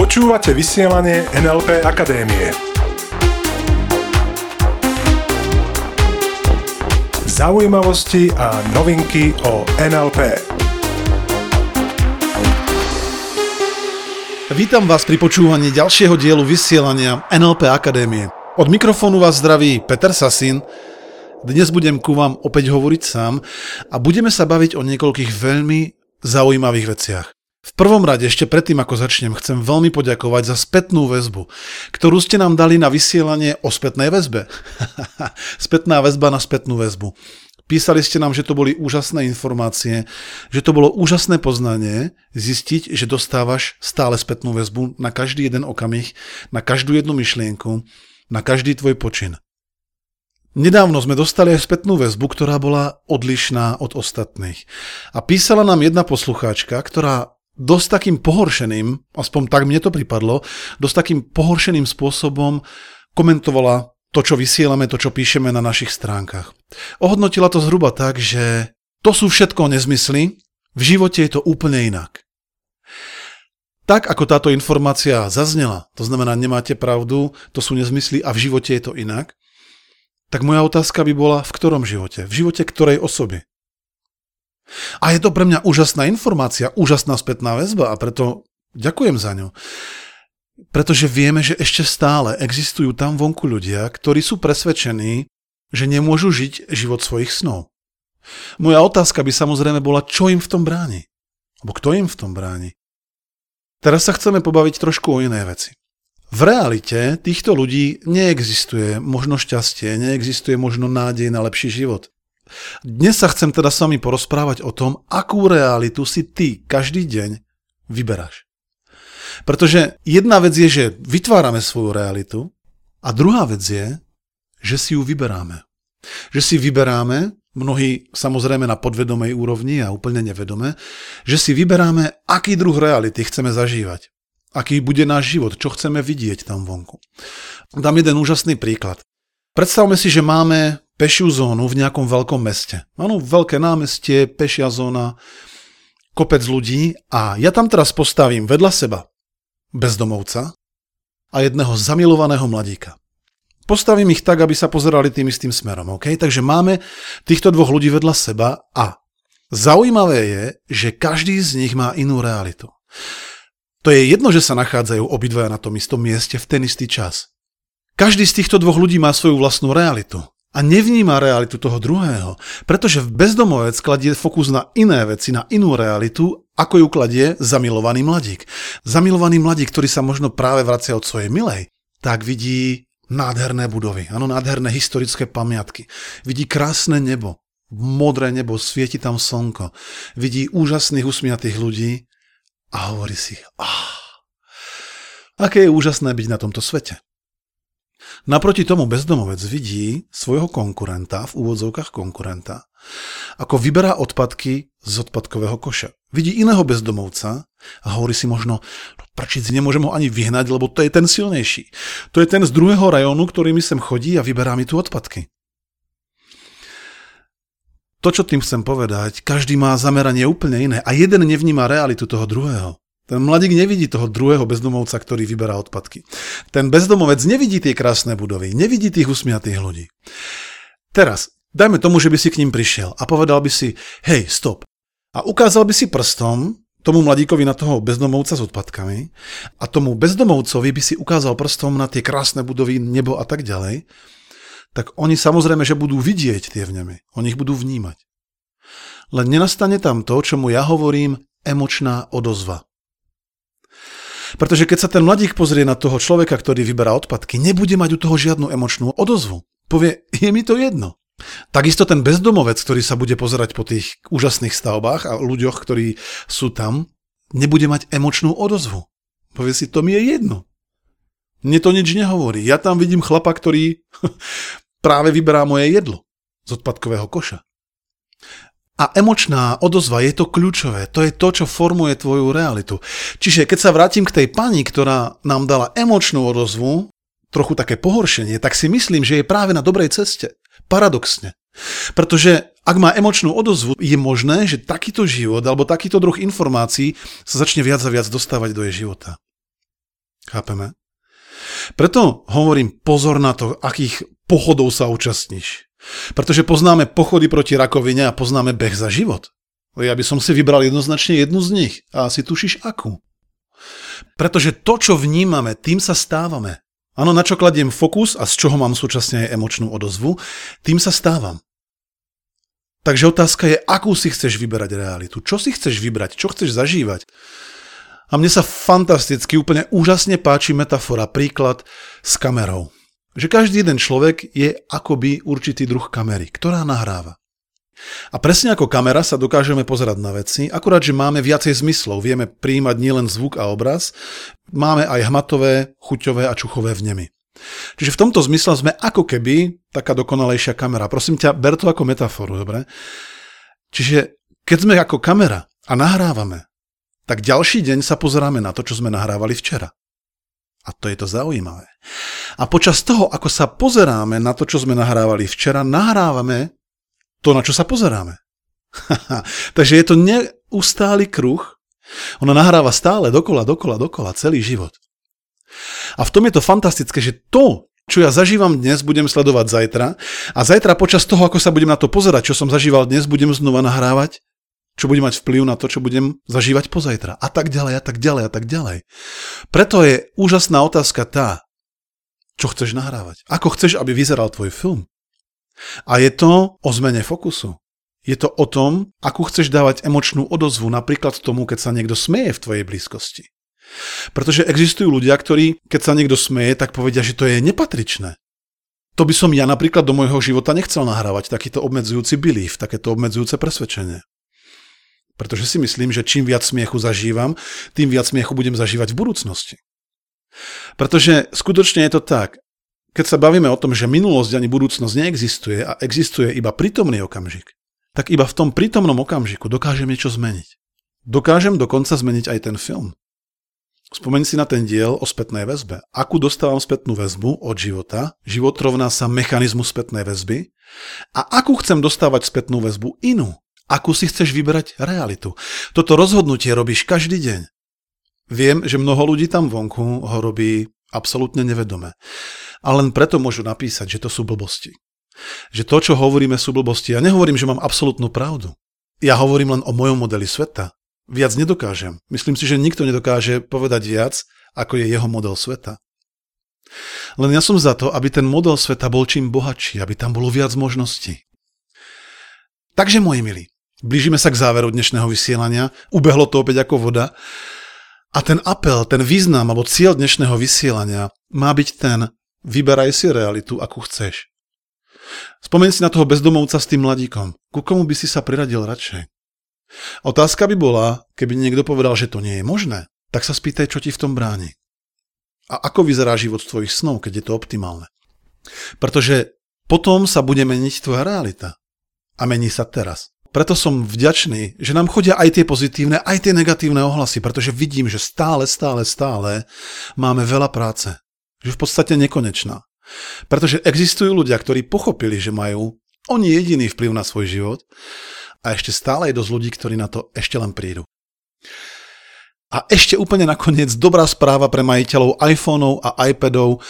Počúvate vysielanie NLP Akadémie. Zaujímavosti a novinky o NLP. Vítam vás pri počúvaní ďalšieho dielu vysielania NLP Akadémie. Od mikrofónu vás zdraví Peter Sasin. Dnes budem ku vám opäť hovoriť sám a budeme sa baviť o niekoľkých veľmi zaujímavých veciach. V prvom rade ešte predtým, ako začnem, chcem veľmi poďakovať za spätnú väzbu, ktorú ste nám dali na vysielanie o spätnej väzbe. Spätná väzba na spätnú väzbu. Písali ste nám, že to boli úžasné informácie, že to bolo úžasné poznanie zistiť, že dostávaš stále spätnú väzbu na každý jeden okamih, na každú jednu myšlienku, na každý tvoj počin. Nedávno sme dostali aj spätnú väzbu, ktorá bola odlišná od ostatných. A písala nám jedna poslucháčka, ktorá dosť takým pohoršeným, aspoň tak mne to pripadlo, dosť takým pohoršeným spôsobom komentovala to, čo vysielame, to, čo píšeme na našich stránkach. Ohodnotila to zhruba tak, že to sú všetko nezmysly, v živote je to úplne inak. Tak, ako táto informácia zaznela, to znamená, nemáte pravdu, to sú nezmysly a v živote je to inak, tak moja otázka by bola, v ktorom živote? V živote ktorej osoby? A je to pre mňa úžasná informácia, úžasná spätná väzba a preto ďakujem za ňu. Pretože vieme, že ešte stále existujú tam vonku ľudia, ktorí sú presvedčení, že nemôžu žiť život svojich snov. Moja otázka by samozrejme bola, čo im v tom bráni? Alebo kto im v tom bráni? Teraz sa chceme pobaviť trošku o iné veci. V realite týchto ľudí neexistuje možno šťastie, neexistuje možno nádej na lepší život. Dnes sa chcem teda s vami porozprávať o tom, akú realitu si ty každý deň vyberáš. Pretože jedna vec je, že vytvárame svoju realitu a druhá vec je, že si ju vyberáme. Že si vyberáme, mnohí samozrejme na podvedomej úrovni a úplne nevedome, že si vyberáme, aký druh reality chceme zažívať aký bude náš život, čo chceme vidieť tam vonku. Dám jeden úžasný príklad. Predstavme si, že máme pešiu zónu v nejakom veľkom meste. Áno, veľké námestie, pešia zóna, kopec ľudí a ja tam teraz postavím vedľa seba bezdomovca a jedného zamilovaného mladíka. Postavím ich tak, aby sa pozerali tým istým smerom. Okay? Takže máme týchto dvoch ľudí vedľa seba a zaujímavé je, že každý z nich má inú realitu. To je jedno, že sa nachádzajú obidvaja na tom istom mieste v ten istý čas. Každý z týchto dvoch ľudí má svoju vlastnú realitu a nevníma realitu toho druhého, pretože bezdomovec kladie fokus na iné veci, na inú realitu, ako ju kladie zamilovaný mladík. Zamilovaný mladík, ktorý sa možno práve vracia od svojej milej, tak vidí nádherné budovy, áno, nádherné historické pamiatky. Vidí krásne nebo, modré nebo, svieti tam slnko. Vidí úžasných usmiatých ľudí a hovorí si, ah, aké je úžasné byť na tomto svete. Naproti tomu bezdomovec vidí svojho konkurenta, v úvodzovkách konkurenta, ako vyberá odpadky z odpadkového koša. Vidí iného bezdomovca a hovorí si možno, no prčic, nemôžem ho ani vyhnať, lebo to je ten silnejší. To je ten z druhého rajónu, ktorý mi sem chodí a vyberá mi tu odpadky. To, čo tým chcem povedať, každý má zameranie úplne iné a jeden nevníma realitu toho druhého. Ten mladík nevidí toho druhého bezdomovca, ktorý vyberá odpadky. Ten bezdomovec nevidí tie krásne budovy, nevidí tých usmiatých ľudí. Teraz, dajme tomu, že by si k ním prišiel a povedal by si, hej, stop. A ukázal by si prstom tomu mladíkovi na toho bezdomovca s odpadkami a tomu bezdomovcovi by si ukázal prstom na tie krásne budovy, nebo a tak ďalej tak oni samozrejme, že budú vidieť tie vnemy. Oni ich budú vnímať. Len nenastane tam to, čomu ja hovorím emočná odozva. Pretože keď sa ten mladík pozrie na toho človeka, ktorý vyberá odpadky, nebude mať u toho žiadnu emočnú odozvu. Povie, je mi to jedno. Takisto ten bezdomovec, ktorý sa bude pozerať po tých úžasných stavbách a ľuďoch, ktorí sú tam, nebude mať emočnú odozvu. Povie si, to mi je jedno. Mne to nič nehovorí. Ja tam vidím chlapa, ktorý práve vyberá moje jedlo z odpadkového koša. A emočná odozva je to kľúčové, to je to, čo formuje tvoju realitu. Čiže keď sa vrátim k tej pani, ktorá nám dala emočnú odozvu, trochu také pohoršenie, tak si myslím, že je práve na dobrej ceste. Paradoxne. Pretože Ak má emočnú odozvu, je možné, že takýto život alebo takýto druh informácií sa začne viac a viac dostávať do jej života. Chápeme? Preto hovorím pozor na to, akých pochodov sa účastníš. Pretože poznáme pochody proti rakovine a poznáme beh za život. Ja by som si vybral jednoznačne jednu z nich a asi tušíš akú. Pretože to, čo vnímame, tým sa stávame. Áno, na čo kladiem fokus a z čoho mám súčasne aj emočnú odozvu, tým sa stávam. Takže otázka je, akú si chceš vyberať realitu, čo si chceš vybrať, čo chceš zažívať. A mne sa fantasticky, úplne úžasne páči metafora, príklad s kamerou. Že každý jeden človek je akoby určitý druh kamery, ktorá nahráva. A presne ako kamera sa dokážeme pozerať na veci, akurát, že máme viacej zmyslov, vieme príjmať nielen zvuk a obraz, máme aj hmatové, chuťové a čuchové vnemy. Čiže v tomto zmysle sme ako keby taká dokonalejšia kamera. Prosím ťa, ber to ako metaforu, dobre? Čiže keď sme ako kamera a nahrávame, tak ďalší deň sa pozeráme na to, čo sme nahrávali včera. A to je to zaujímavé. A počas toho, ako sa pozeráme na to, čo sme nahrávali včera, nahrávame to, na čo sa pozeráme. Takže je to neustály kruh. Ona nahráva stále dokola, dokola, dokola celý život. A v tom je to fantastické, že to, čo ja zažívam dnes, budem sledovať zajtra a zajtra počas toho, ako sa budem na to pozerať, čo som zažíval dnes, budem znova nahrávať čo bude mať vplyv na to, čo budem zažívať pozajtra. A tak ďalej, a tak ďalej, a tak ďalej. Preto je úžasná otázka tá, čo chceš nahrávať. Ako chceš, aby vyzeral tvoj film. A je to o zmene fokusu. Je to o tom, ako chceš dávať emočnú odozvu napríklad tomu, keď sa niekto smeje v tvojej blízkosti. Pretože existujú ľudia, ktorí, keď sa niekto smeje, tak povedia, že to je nepatričné. To by som ja napríklad do môjho života nechcel nahrávať, takýto obmedzujúci belief, takéto obmedzujúce presvedčenie. Pretože si myslím, že čím viac smiechu zažívam, tým viac smiechu budem zažívať v budúcnosti. Pretože skutočne je to tak, keď sa bavíme o tom, že minulosť ani budúcnosť neexistuje a existuje iba prítomný okamžik, tak iba v tom prítomnom okamžiku dokážem niečo zmeniť. Dokážem dokonca zmeniť aj ten film. Spomeň si na ten diel o spätnej väzbe. Akú dostávam spätnú väzbu od života, život rovná sa mechanizmu spätnej väzby a akú chcem dostávať spätnú väzbu inú, Akú si chceš vybrať realitu? Toto rozhodnutie robíš každý deň. Viem, že mnoho ľudí tam vonku ho robí absolútne nevedome. A len preto môžu napísať, že to sú blbosti. Že to, čo hovoríme, sú blbosti. Ja nehovorím, že mám absolútnu pravdu. Ja hovorím len o mojom modeli sveta. Viac nedokážem. Myslím si, že nikto nedokáže povedať viac, ako je jeho model sveta. Len ja som za to, aby ten model sveta bol čím bohatší, aby tam bolo viac možností. Takže, moji milí, Blížime sa k záveru dnešného vysielania. Ubehlo to opäť ako voda. A ten apel, ten význam alebo cieľ dnešného vysielania má byť ten, vyberaj si realitu, akú chceš. Spomeň si na toho bezdomovca s tým mladíkom. Ku komu by si sa priradil radšej? Otázka by bola, keby niekto povedal, že to nie je možné, tak sa spýtaj, čo ti v tom bráni. A ako vyzerá život tvojich snov, keď je to optimálne. Pretože potom sa bude meniť tvoja realita. A mení sa teraz. Preto som vďačný, že nám chodia aj tie pozitívne, aj tie negatívne ohlasy, pretože vidím, že stále, stále, stále máme veľa práce. Že v podstate nekonečná. Pretože existujú ľudia, ktorí pochopili, že majú oni jediný vplyv na svoj život a ešte stále je dosť ľudí, ktorí na to ešte len prídu. A ešte úplne nakoniec dobrá správa pre majiteľov iPhoneov a iPadov.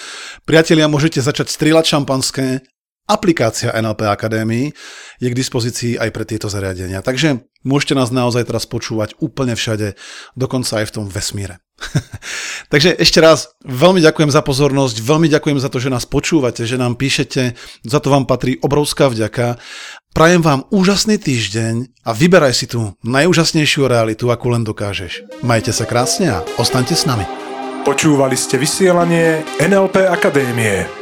Priatelia, môžete začať strieľať šampanské Aplikácia NLP Akadémii je k dispozícii aj pre tieto zariadenia, takže môžete nás naozaj teraz počúvať úplne všade, dokonca aj v tom vesmíre. takže ešte raz veľmi ďakujem za pozornosť, veľmi ďakujem za to, že nás počúvate, že nám píšete, za to vám patrí obrovská vďaka. Prajem vám úžasný týždeň a vyberaj si tú najúžasnejšiu realitu, akú len dokážeš. Majte sa krásne a ostaňte s nami. Počúvali ste vysielanie NLP Akadémie.